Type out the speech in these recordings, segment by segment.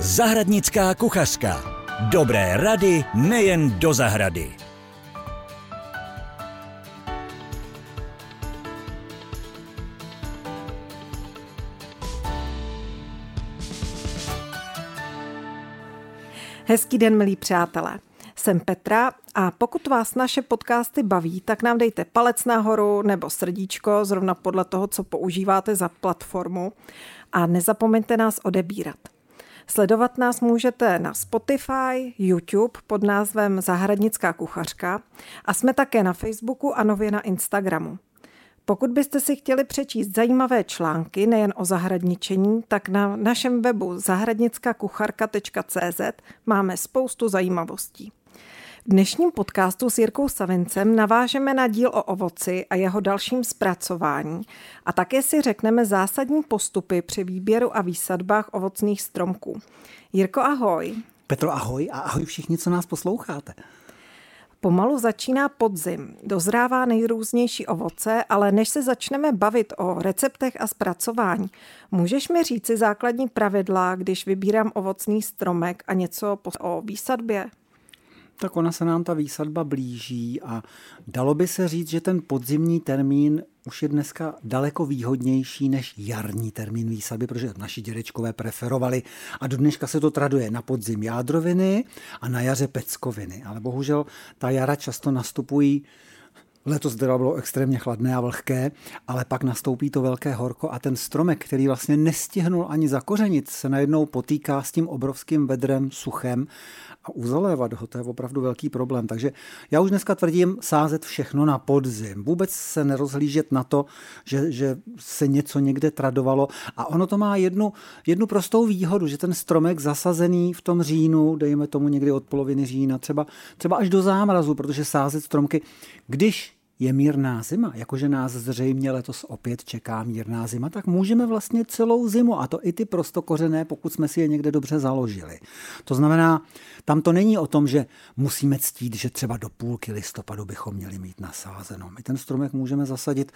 Zahradnická kuchařka. Dobré rady nejen do zahrady. Hezký den, milí přátelé. Jsem Petra a pokud vás naše podcasty baví, tak nám dejte palec nahoru nebo srdíčko, zrovna podle toho, co používáte za platformu. A nezapomeňte nás odebírat. Sledovat nás můžete na Spotify, YouTube pod názvem Zahradnická kuchařka a jsme také na Facebooku a nově na Instagramu. Pokud byste si chtěli přečíst zajímavé články nejen o zahradničení, tak na našem webu zahradnickakucharka.cz máme spoustu zajímavostí. V dnešním podcastu s Jirkou Savincem navážeme na díl o ovoci a jeho dalším zpracování a také si řekneme zásadní postupy při výběru a výsadbách ovocných stromků. Jirko, ahoj. Petro, ahoj a ahoj všichni, co nás posloucháte. Pomalu začíná podzim, dozrává nejrůznější ovoce, ale než se začneme bavit o receptech a zpracování, můžeš mi říci základní pravidla, když vybírám ovocný stromek a něco o výsadbě? Tak ona se nám ta výsadba blíží a dalo by se říct, že ten podzimní termín už je dneska daleko výhodnější než jarní termín výsadby, protože naši dědečkové preferovali a do dneška se to traduje na podzim jádroviny a na jaře peckoviny. Ale bohužel ta jara často nastupují Letos teda bylo extrémně chladné a vlhké, ale pak nastoupí to velké horko a ten stromek, který vlastně nestihnul ani zakořenit, se najednou potýká s tím obrovským vedrem, suchem a uzalévat ho, to je opravdu velký problém. Takže já už dneska tvrdím sázet všechno na podzim. Vůbec se nerozhlížet na to, že, že se něco někde tradovalo. A ono to má jednu, jednu prostou výhodu, že ten stromek zasazený v tom říjnu, dejme tomu někdy od poloviny října, třeba, třeba až do zámrazu, protože sázet stromky, když je mírná zima, jakože nás zřejmě letos opět čeká mírná zima, tak můžeme vlastně celou zimu, a to i ty prostokořené, pokud jsme si je někde dobře založili. To znamená, tam to není o tom, že musíme ctít, že třeba do půlky listopadu bychom měli mít nasázeno. My ten stromek můžeme zasadit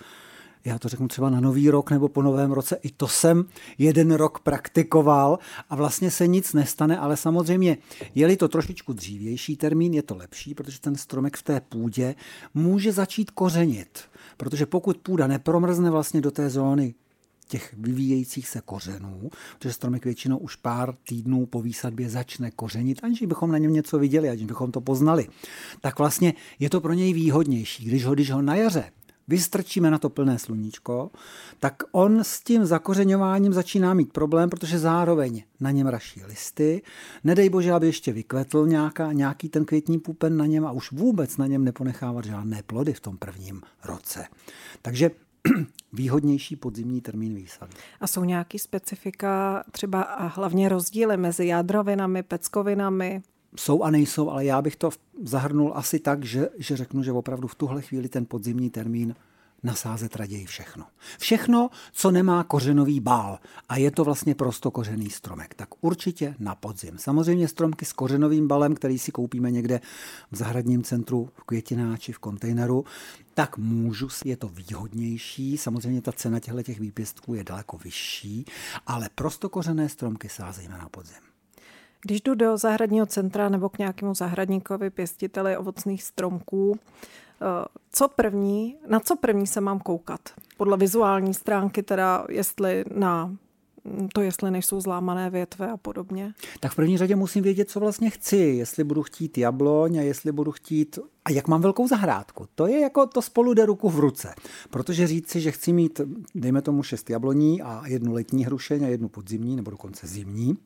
já to řeknu třeba na nový rok nebo po novém roce, i to jsem jeden rok praktikoval a vlastně se nic nestane, ale samozřejmě je-li to trošičku dřívější termín, je to lepší, protože ten stromek v té půdě může začít kořenit. Protože pokud půda nepromrzne vlastně do té zóny těch vyvíjejících se kořenů, protože stromek většinou už pár týdnů po výsadbě začne kořenit, aniž bychom na něm něco viděli, aniž bychom to poznali, tak vlastně je to pro něj výhodnější. Když ho, když ho na jaře vystrčíme na to plné sluníčko, tak on s tím zakořeňováním začíná mít problém, protože zároveň na něm raší listy. Nedej bože, aby ještě vykvetl nějaká, nějaký ten květní půpen na něm a už vůbec na něm neponechávat žádné plody v tom prvním roce. Takže výhodnější podzimní termín výsady. A jsou nějaký specifika, třeba a hlavně rozdíly mezi jádrovinami, peckovinami? Jsou a nejsou, ale já bych to zahrnul asi tak, že, že řeknu, že opravdu v tuhle chvíli ten podzimní termín nasázet raději všechno. Všechno, co nemá kořenový bál a je to vlastně prostokořený stromek, tak určitě na podzim. Samozřejmě stromky s kořenovým balem, který si koupíme někde v zahradním centru, v květináči, v kontejneru, tak můžu, je to výhodnější, samozřejmě ta cena těchto výpěstků je daleko vyšší, ale prostokořené stromky sázejme na podzim. Když jdu do zahradního centra nebo k nějakému zahradníkovi, pěstiteli ovocných stromků, eh, co první, na co první se mám koukat? Podle vizuální stránky teda, jestli na to, jestli nejsou zlámané větve a podobně? Tak v první řadě musím vědět, co vlastně chci. Jestli budu chtít jabloň a jestli budu chtít... A jak mám velkou zahrádku. To je jako to spolu jde ruku v ruce. Protože říct si, že chci mít, dejme tomu, šest jabloní a jednu letní hrušeň a jednu podzimní nebo dokonce zimní,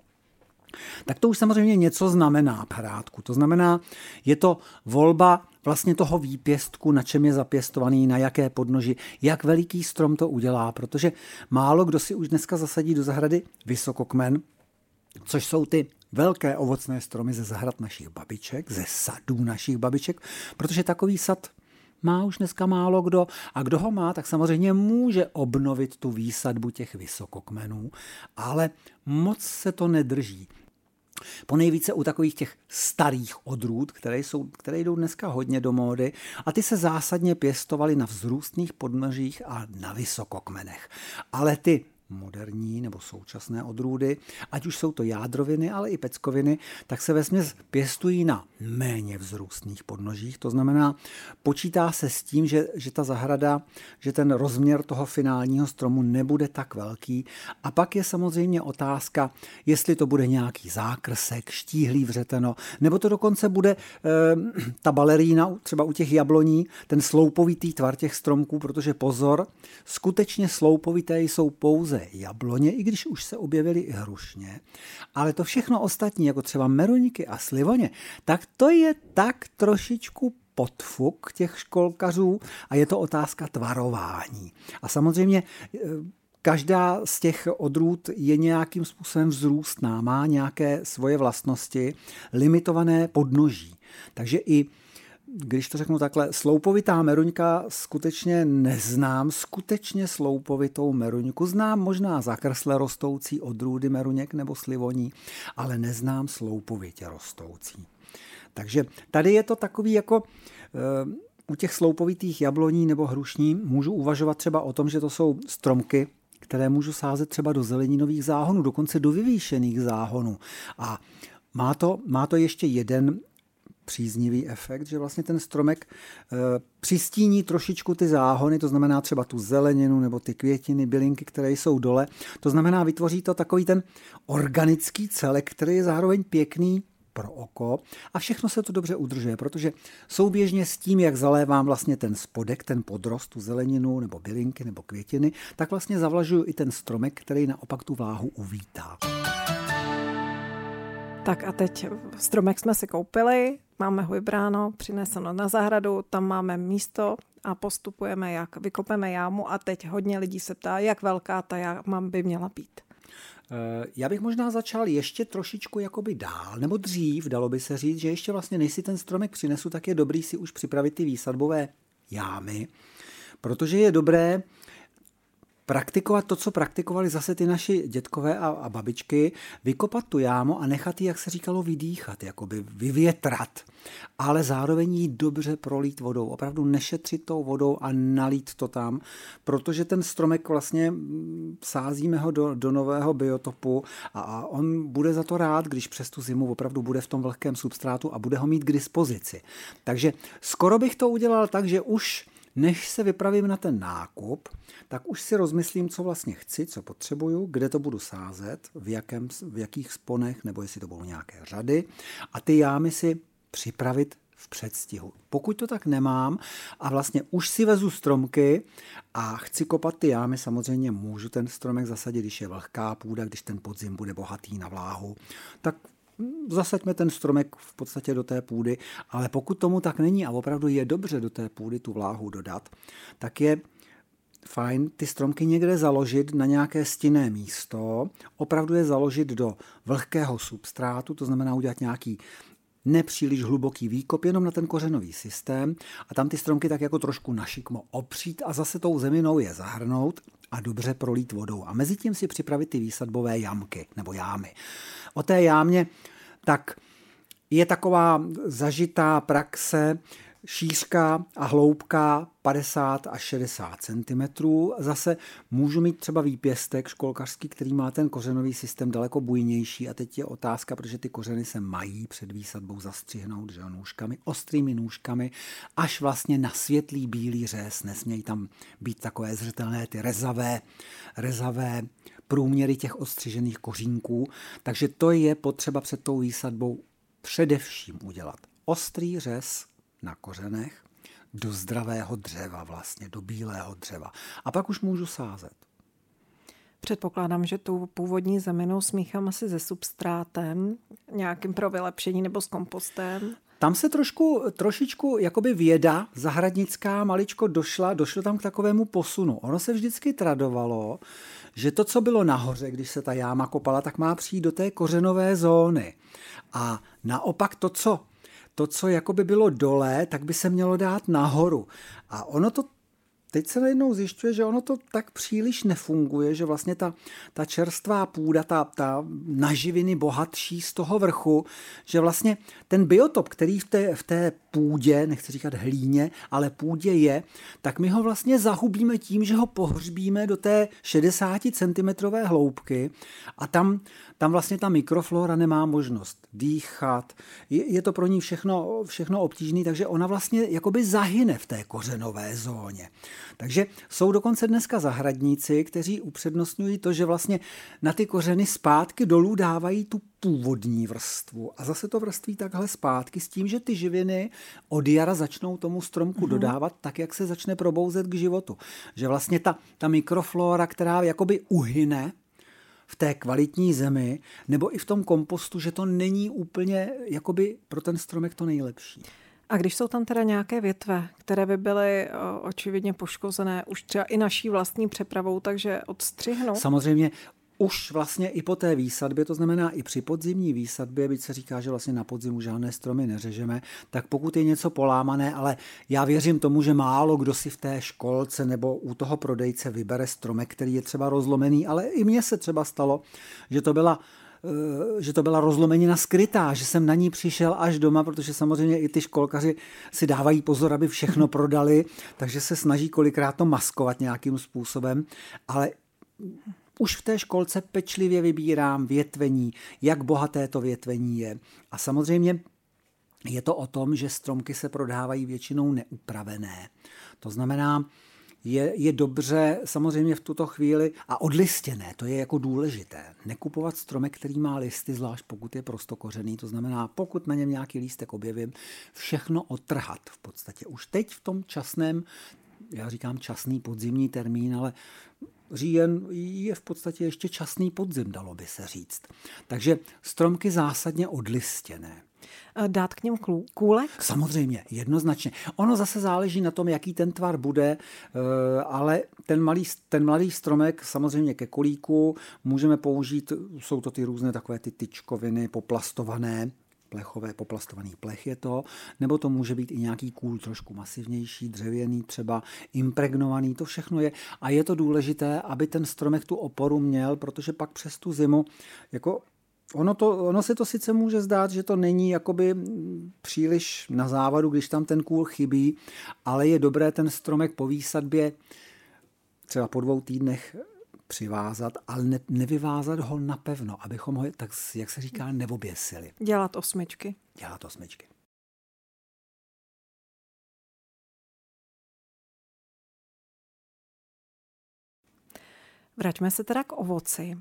tak to už samozřejmě něco znamená hrádku. To znamená, je to volba vlastně toho výpěstku, na čem je zapěstovaný, na jaké podnoži, jak veliký strom to udělá, protože málo kdo si už dneska zasadí do zahrady vysokokmen, což jsou ty velké ovocné stromy ze zahrad našich babiček, ze sadů našich babiček, protože takový sad má už dneska málo kdo a kdo ho má, tak samozřejmě může obnovit tu výsadbu těch vysokokmenů, ale moc se to nedrží. Po nejvíce u takových těch starých odrůd, které, jsou, které jdou dneska hodně do módy a ty se zásadně pěstovaly na vzrůstných podnožích a na vysokokmenech. Ale ty moderní nebo současné odrůdy, ať už jsou to jádroviny, ale i peckoviny, tak se vesměs pěstují na méně vzrůstných podnožích. To znamená, počítá se s tím, že, že ta zahrada, že ten rozměr toho finálního stromu nebude tak velký. A pak je samozřejmě otázka, jestli to bude nějaký zákrsek, štíhlý vřeteno, nebo to dokonce bude e, ta balerína třeba u těch jabloní, ten sloupovitý tvar těch stromků, protože pozor, skutečně sloupovité jsou pouze jabloně, i když už se objevily i hrušně, ale to všechno ostatní, jako třeba meroniky a slivoně, tak to je tak trošičku podfuk těch školkařů a je to otázka tvarování. A samozřejmě e, každá z těch odrůd je nějakým způsobem vzrůstná, má nějaké svoje vlastnosti, limitované podnoží. Takže i když to řeknu takhle, sloupovitá meruňka skutečně neznám, skutečně sloupovitou meruňku. Znám možná zakrsle rostoucí odrůdy meruněk nebo slivoní, ale neznám sloupovitě rostoucí. Takže tady je to takový jako eh, u těch sloupovitých jabloní nebo hrušní můžu uvažovat třeba o tom, že to jsou stromky, které můžu sázet třeba do zeleninových záhonů, dokonce do vyvýšených záhonů. A má to, má to ještě jeden příznivý efekt, že vlastně ten stromek e, přistíní trošičku ty záhony, to znamená třeba tu zeleninu nebo ty květiny, bylinky, které jsou dole. To znamená, vytvoří to takový ten organický celek, který je zároveň pěkný pro oko a všechno se to dobře udržuje, protože souběžně s tím, jak zalévám vlastně ten spodek, ten podrost, tu zeleninu nebo bylinky nebo květiny, tak vlastně zavlažuju i ten stromek, který naopak tu váhu uvítá. Tak a teď stromek jsme si koupili, máme ho vybráno, přineseno na zahradu, tam máme místo a postupujeme jak. Vykopeme jámu a teď hodně lidí se ptá, jak velká ta jáma by měla být. Eh, já bych možná začal ještě trošičku jakoby dál, nebo dřív, dalo by se říct, že ještě vlastně než si ten stromek přinesu, tak je dobrý si už připravit ty výsadbové jámy, protože je dobré praktikovat to, co praktikovali zase ty naši dětkové a, a babičky, vykopat tu jámu a nechat ji, jak se říkalo, vydýchat, jakoby vyvětrat, ale zároveň ji dobře prolít vodou, opravdu nešetřit tou vodou a nalít to tam, protože ten stromek vlastně mm, sázíme ho do, do nového biotopu a, a on bude za to rád, když přes tu zimu opravdu bude v tom vlhkém substrátu a bude ho mít k dispozici. Takže skoro bych to udělal tak, že už než se vypravím na ten nákup, tak už si rozmyslím, co vlastně chci, co potřebuju, kde to budu sázet, v, jakém, v jakých sponech, nebo jestli to budou nějaké řady. A ty jámy si připravit v předstihu. Pokud to tak nemám a vlastně už si vezu stromky a chci kopat ty jámy, samozřejmě můžu ten stromek zasadit, když je vlhká půda, když ten podzim bude bohatý na vláhu, tak zasaďme ten stromek v podstatě do té půdy, ale pokud tomu tak není a opravdu je dobře do té půdy tu vláhu dodat, tak je fajn ty stromky někde založit na nějaké stinné místo, opravdu je založit do vlhkého substrátu, to znamená udělat nějaký nepříliš hluboký výkop, jenom na ten kořenový systém a tam ty stromky tak jako trošku našikmo opřít a zase tou zeminou je zahrnout a dobře prolít vodou. A mezi tím si připravit ty výsadbové jamky nebo jámy. O té jámě tak je taková zažitá praxe, šířka a hloubka 50 až 60 cm. Zase můžu mít třeba výpěstek školkařský, který má ten kořenový systém daleko bujnější a teď je otázka, protože ty kořeny se mají před výsadbou zastřihnout že nůžkami, ostrými nůžkami, až vlastně na světlý bílý řez. Nesmějí tam být takové zřetelné ty rezavé, rezavé průměry těch ostřižených kořínků. Takže to je potřeba před tou výsadbou především udělat. Ostrý řez na kořenech do zdravého dřeva vlastně, do bílého dřeva. A pak už můžu sázet. Předpokládám, že tu původní zeminu smíchám asi se substrátem, nějakým pro vylepšení nebo s kompostem. Tam se trošku, trošičku jakoby věda zahradnická maličko došla, došlo tam k takovému posunu. Ono se vždycky tradovalo, že to, co bylo nahoře, když se ta jáma kopala, tak má přijít do té kořenové zóny. A naopak to, co to, co jakoby bylo dole, tak by se mělo dát nahoru. A ono to teď se najednou zjišťuje, že ono to tak příliš nefunguje, že vlastně ta, ta čerstvá půda, ta, ta naživiny bohatší z toho vrchu, že vlastně ten biotop, který v té, v té půdě, nechci říkat hlíně, ale půdě je, tak my ho vlastně zahubíme tím, že ho pohřbíme do té 60 cm hloubky a tam, tam vlastně ta mikroflora nemá možnost dýchat. Je, je to pro ní všechno, všechno obtížné, takže ona vlastně jakoby zahyne v té kořenové zóně. Takže jsou dokonce dneska zahradníci, kteří upřednostňují to, že vlastně na ty kořeny zpátky dolů dávají tu původní vrstvu a zase to vrství takhle zpátky s tím, že ty živiny od jara začnou tomu stromku mm-hmm. dodávat tak, jak se začne probouzet k životu. Že vlastně ta, ta mikroflora, která jakoby uhyne v té kvalitní zemi nebo i v tom kompostu, že to není úplně jakoby pro ten stromek to nejlepší. A když jsou tam teda nějaké větve, které by byly očividně poškozené už třeba i naší vlastní přepravou, takže odstřihnou? Samozřejmě už vlastně i po té výsadbě, to znamená i při podzimní výsadbě, byť se říká, že vlastně na podzimu žádné stromy neřežeme, tak pokud je něco polámané, ale já věřím tomu, že málo kdo si v té školce nebo u toho prodejce vybere stromek, který je třeba rozlomený, ale i mně se třeba stalo, že to byla eh, že to byla rozlomenina skrytá, že jsem na ní přišel až doma, protože samozřejmě i ty školkaři si dávají pozor, aby všechno prodali, takže se snaží kolikrát to maskovat nějakým způsobem, ale už v té školce pečlivě vybírám větvení, jak bohaté to větvení je. A samozřejmě je to o tom, že stromky se prodávají většinou neupravené. To znamená, je, je dobře samozřejmě v tuto chvíli a odlistěné, to je jako důležité. Nekupovat stromek, který má listy, zvlášť pokud je prostokořený, to znamená, pokud na něm nějaký lístek objevím, všechno otrhat v podstatě. Už teď v tom časném, já říkám časný podzimní termín, ale říjen je v podstatě ještě časný podzim, dalo by se říct. Takže stromky zásadně odlistěné. Dát k něm kůlek? Samozřejmě, jednoznačně. Ono zase záleží na tom, jaký ten tvar bude, eh, ale ten, malý, ten mladý stromek samozřejmě ke kolíku můžeme použít, jsou to ty různé takové ty tyčkoviny poplastované, plechové, poplastovaný plech je to, nebo to může být i nějaký kůl trošku masivnější, dřevěný, třeba impregnovaný, to všechno je. A je to důležité, aby ten stromek tu oporu měl, protože pak přes tu zimu, jako Ono, to, ono se to sice může zdát, že to není jakoby příliš na závadu, když tam ten kůl chybí, ale je dobré ten stromek po výsadbě třeba po dvou týdnech přivázat, ale ne, nevyvázat ho napevno, abychom ho, tak jak se říká, neoběsili. Dělat osmičky. Dělat osmičky. Vraťme se teda k ovoci.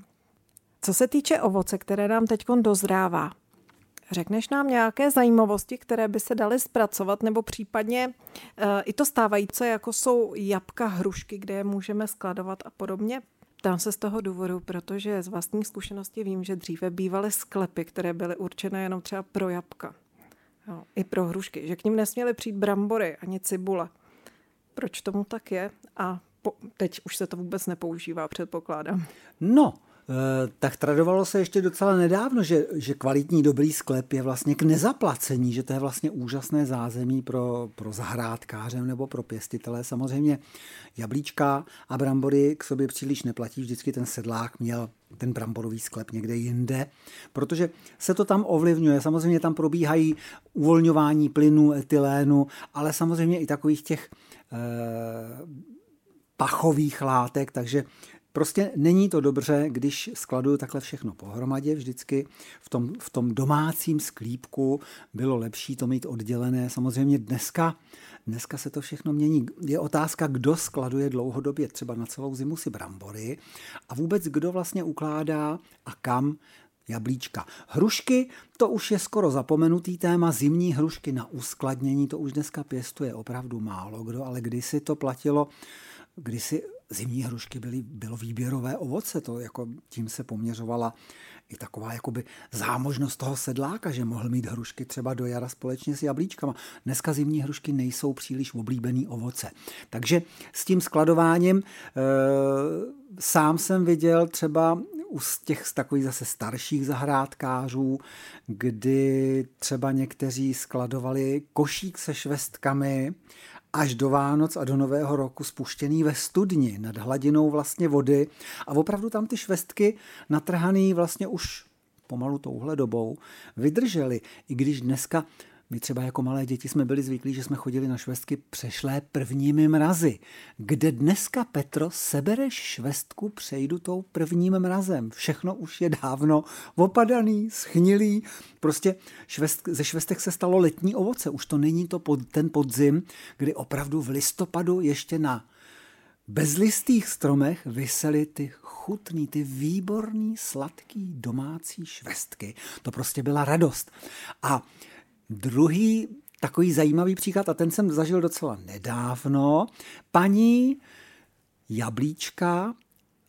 Co se týče ovoce, které nám teď dozrává, Řekneš nám nějaké zajímavosti, které by se daly zpracovat, nebo případně e, i to stávající, jako jsou jabka, hrušky, kde je můžeme skladovat a podobně? Ptám se z toho důvodu, protože z vlastní zkušenosti vím, že dříve bývaly sklepy, které byly určené jenom třeba pro jabka. Jo, I pro hrušky, že k ním nesměly přijít brambory ani cibule. Proč tomu tak je? A po, teď už se to vůbec nepoužívá, předpokládám. No, Eh, tak tradovalo se ještě docela nedávno, že, že kvalitní dobrý sklep je vlastně k nezaplacení, že to je vlastně úžasné zázemí pro, pro zahrádkáře nebo pro pěstitele. Samozřejmě jablíčka a brambory k sobě příliš neplatí, vždycky ten sedlák měl ten bramborový sklep někde jinde, protože se to tam ovlivňuje. Samozřejmě tam probíhají uvolňování plynu, etylénu, ale samozřejmě i takových těch eh, pachových látek, takže Prostě není to dobře, když skladuju takhle všechno pohromadě vždycky. V tom, v tom domácím sklípku bylo lepší to mít oddělené. Samozřejmě dneska, dneska se to všechno mění. Je otázka, kdo skladuje dlouhodobě třeba na celou zimu si brambory a vůbec kdo vlastně ukládá a kam jablíčka. Hrušky, to už je skoro zapomenutý téma, zimní hrušky na uskladnění, to už dneska pěstuje opravdu málo kdo, ale kdysi to platilo, kdysi zimní hrušky byly, bylo výběrové ovoce, to jako tím se poměřovala i taková jakoby zámožnost toho sedláka, že mohl mít hrušky třeba do jara společně s jablíčkama. Dneska zimní hrušky nejsou příliš oblíbený ovoce. Takže s tím skladováním e, sám jsem viděl třeba u těch takových zase starších zahrádkářů, kdy třeba někteří skladovali košík se švestkami až do Vánoc a do Nového roku spuštěný ve studni nad hladinou vlastně vody. A opravdu tam ty švestky natrhaný vlastně už pomalu touhle dobou vydržely, i když dneska My třeba jako malé děti jsme byli zvyklí, že jsme chodili na švestky přešlé prvními mrazy. Kde dneska, Petro, sebereš švestku přejdu prvním mrazem. Všechno už je dávno opadaný, schnilý. Prostě švest, ze švestek se stalo letní ovoce. Už to není to pod, ten podzim, kdy opravdu v listopadu ještě na bezlistých stromech vysely ty chutný, ty výborný, sladký domácí švestky. To prostě byla radost. A druhý takový zajímavý příklad, a ten jsem zažil docela nedávno, paní Jablíčka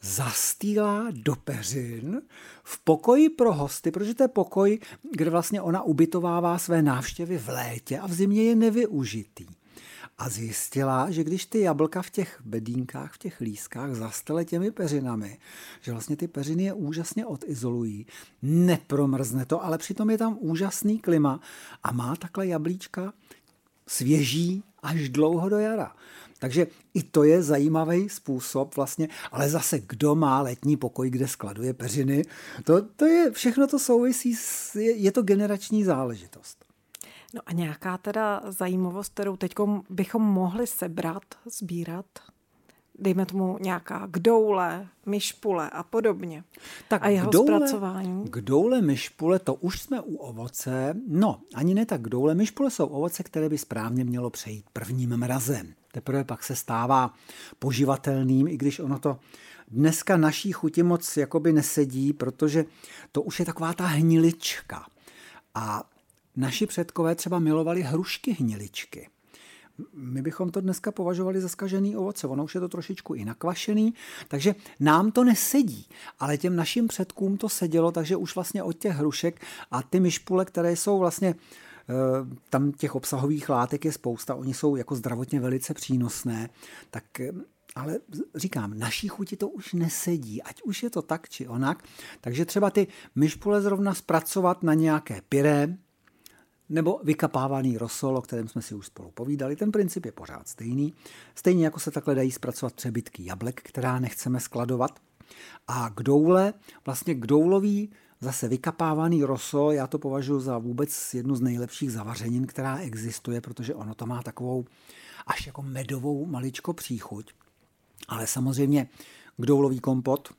zastýlá do peřin v pokoji pro hosty, protože to je pokoj, kde vlastně ona ubytovává své návštěvy v létě a v zimě je nevyužitý a zjistila, že když ty jablka v těch bedínkách, v těch lískách zastele těmi peřinami, že vlastně ty peřiny je úžasně odizolují, nepromrzne to, ale přitom je tam úžasný klima a má takhle jablíčka svěží až dlouho do jara. Takže i to je zajímavý způsob vlastně, ale zase kdo má letní pokoj, kde skladuje peřiny, to, to je, všechno to souvisí, s, je, je to generační záležitost. No a nějaká teda zajímavost, kterou teď bychom mohli sebrat, sbírat? dejme tomu nějaká kdoule, myšpule a podobně. Tak a jeho kdoule, zpracování. Kdoule, myšpule, to už jsme u ovoce. No, ani ne tak kdoule, myšpule jsou ovoce, které by správně mělo přejít prvním mrazem. Teprve pak se stává poživatelným, i když ono to dneska naší chuti moc jakoby nesedí, protože to už je taková ta hnilička. A Naši předkové třeba milovali hrušky hniličky. My bychom to dneska považovali za skažený ovoce, ono už je to trošičku i nakvašený, takže nám to nesedí, ale těm našim předkům to sedělo, takže už vlastně od těch hrušek a ty myšpule, které jsou vlastně eh, tam těch obsahových látek je spousta, oni jsou jako zdravotně velice přínosné, tak eh, ale říkám, naší chuti to už nesedí, ať už je to tak či onak. Takže třeba ty myšpule zrovna zpracovat na nějaké pyré, nebo vykapávaný rosol, o kterém jsme si už spolu povídali. Ten princip je pořád stejný. Stejně jako se takhle dají zpracovat přebytky jablek, která nechceme skladovat. A k doule, vlastně k doulový zase vykapávaný rosol, já to považuji za vůbec jednu z nejlepších zavařenin, která existuje, protože ono to má takovou až jako medovou maličko příchuť. Ale samozřejmě kdoulový kompot,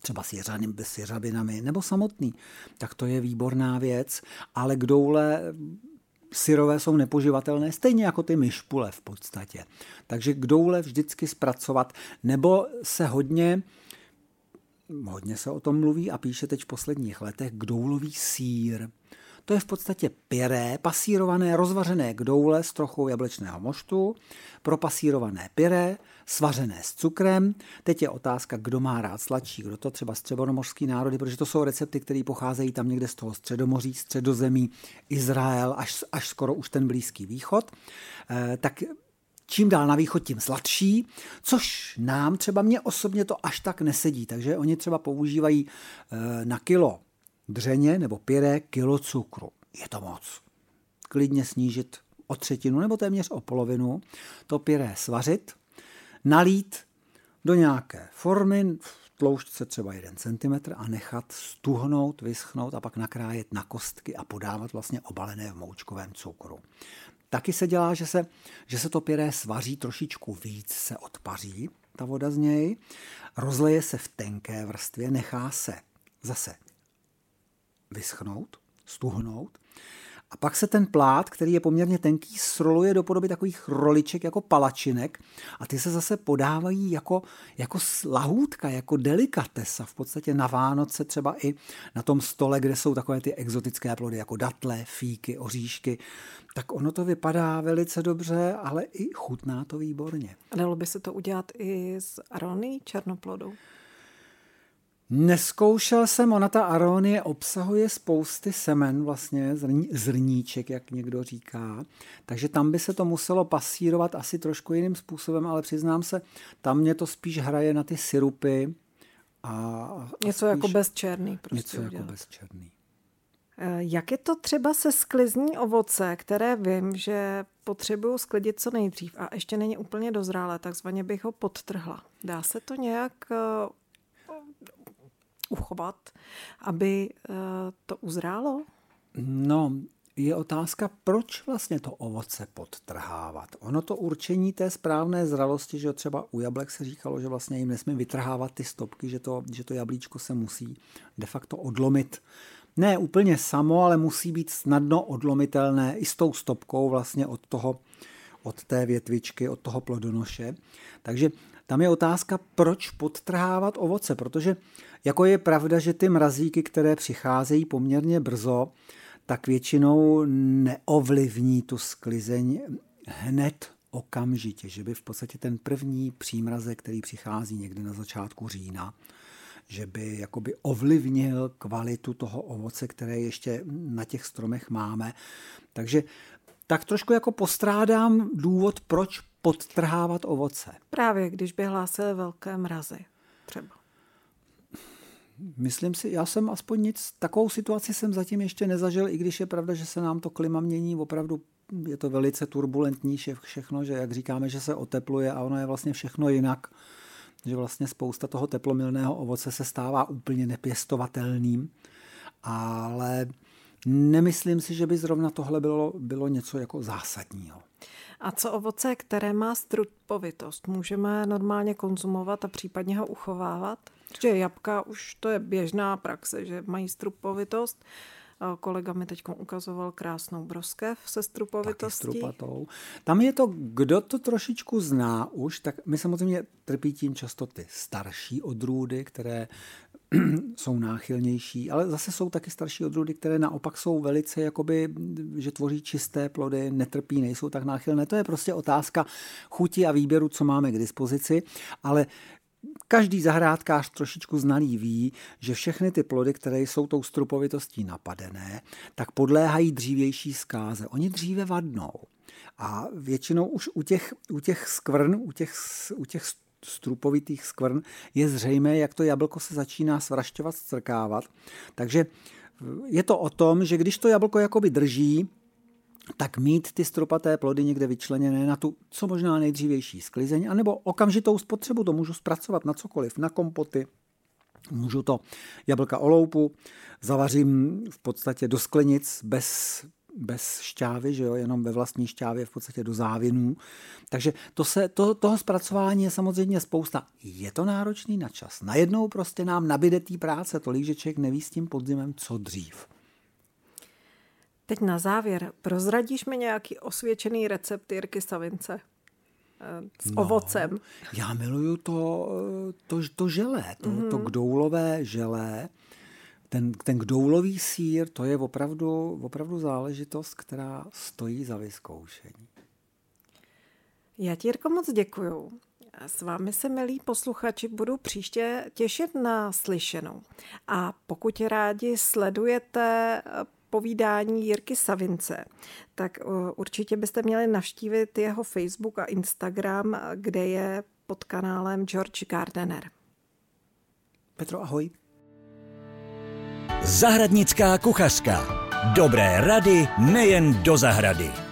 třeba s, jeřaným, s jeřabinami, nebo samotný, tak to je výborná věc, ale kdoule syrové jsou nepoživatelné, stejně jako ty myšpule v podstatě. Takže kdoule vždycky zpracovat, nebo se hodně hodně se o tom mluví a píše teď v posledních letech kdoulový sír. To je v podstatě pyré, pasírované, rozvařené kdoule s trochou jablečného moštu, propasírované pyré, svařené s cukrem. Teď je otázka, kdo má rád sladší, kdo to třeba středomořský národy, protože to jsou recepty, které pocházejí tam někde z toho středomoří, středozemí, Izrael, až, až skoro už ten Blízký východ. E, tak čím dál na východ, tím sladší, což nám třeba mě osobně to až tak nesedí, takže oni třeba používají e, na kilo dřeně nebo pyré kilo cukru. Je to moc. Klidně snížit o třetinu nebo téměř o polovinu, to pyré svařit, nalít do nějaké formy, v tloušťce třeba 1 cm a nechat stuhnout, vyschnout a pak nakrájet na kostky a podávat vlastně obalené v moučkovém cukru. Taky se dělá, že se, že se to pyré svaří trošičku víc, se odpaří ta voda z něj, rozleje se v tenké vrstvě, nechá se zase vyschnout, stuhnout. A pak se ten plát, který je poměrně tenký, sroluje do podoby takových roliček jako palačinek a ty se zase podávají jako, jako lahůdka, jako delikatesa. V podstatě na Vánoce třeba i na tom stole, kde jsou takové ty exotické plody jako datle, fíky, oříšky. Tak ono to vypadá velice dobře, ale i chutná to výborně. A dalo by se to udělat i z arony černoplodou? Neskoušel jsem, ona ta aronie obsahuje spousty semen, vlastně zrníček, jak někdo říká, takže tam by se to muselo pasírovat asi trošku jiným způsobem, ale přiznám se, tam mě to spíš hraje na ty syrupy. A, a něco jako bezčerný. Prostě něco jako udělat. jako bezčerný. Eh, jak je to třeba se sklizní ovoce, které vím, že potřebuju sklidit co nejdřív a ještě není úplně dozrálé, takzvaně bych ho podtrhla. Dá se to nějak eh, uchovat, aby eh, to uzrálo? No, je otázka, proč vlastně to ovoce podtrhávat. Ono to určení té správné zralosti, že třeba u jablek se říkalo, že vlastně jim nesmí vytrhávat ty stopky, že to, že to jablíčko se musí de facto odlomit. Ne úplně samo, ale musí být snadno odlomitelné i s tou stopkou vlastně od toho, od té větvičky, od toho plodonoše. Takže tam je otázka, proč podtrhávat ovoce, protože jako je pravda, že ty mrazíky, které přicházejí poměrně brzo, tak většinou neovlivní tu sklizeň hned okamžitě, že by v podstatě ten první přímrazek, který přichází někdy na začátku října, že by jakoby ovlivnil kvalitu toho ovoce, které ještě na těch stromech máme. Takže tak trošku jako postrádám důvod, proč podtrhávat ovoce. Právě, když by hlásily velké mrazy třeba. Myslím si, já jsem aspoň nic, takovou situaci jsem zatím ještě nezažil, i když je pravda, že se nám to klima mění, opravdu je to velice turbulentní všechno, že jak říkáme, že se otepluje a ono je vlastně všechno jinak, že vlastně spousta toho teplomilného ovoce se stává úplně nepěstovatelným, ale nemyslím si, že by zrovna tohle bylo, bylo něco jako zásadního. A co ovoce, které má strupovitost, můžeme normálně konzumovat a případně ho uchovávat? Že jabka už to je běžná praxe, že mají strupovitost. Kolega mi teď ukazoval krásnou broskev se strupovitostí. Taky strupatou. Tam je to, kdo to trošičku zná už, tak my samozřejmě trpí tím často ty starší odrůdy, které jsou náchylnější, ale zase jsou taky starší odrůdy, které naopak jsou velice, jakoby, že tvoří čisté plody, netrpí, nejsou tak náchylné. To je prostě otázka chuti a výběru, co máme k dispozici, ale Každý zahrádkář trošičku znalý ví, že všechny ty plody, které jsou tou strupovitostí napadené, tak podléhají dřívější zkáze. Oni dříve vadnou. A většinou už u těch, u těch skvrn, u těch, u těch strupovitých skvrn je zřejmé, jak to jablko se začíná svrašťovat, strkávat. Takže je to o tom, že když to jablko jakoby drží, tak mít ty stropaté plody někde vyčleněné na tu co možná nejdřívější sklizeň, anebo okamžitou spotřebu, to můžu zpracovat na cokoliv, na kompoty, Můžu to jablka oloupu, zavařím v podstatě do sklenic bez bez šťávy, že jo, jenom ve vlastní šťávě v podstatě do závinů. Takže to se, to, toho zpracování je samozřejmě spousta. Je to náročný na čas. Najednou prostě nám nabide té práce tolik, že člověk neví s tím podzimem, co dřív. Teď na závěr, prozradíš mi nějaký osvědčený recept Jirky Savince? Eh, s no, ovocem. Já miluju to, to, to želé, to, mm-hmm. to kdoulové želé. Ten, ten kdoulový sír, to je opravdu, opravdu záležitost, která stojí za vyzkoušení. Já ti, Jirko, moc děkuju. S vámi se, milí posluchači, budu příště těšit na slyšenou. A pokud rádi sledujete povídání Jirky Savince, tak určitě byste měli navštívit jeho Facebook a Instagram, kde je pod kanálem George Gardener. Petro, ahoj. Zahradnická kuchařka. Dobré rady nejen do zahrady.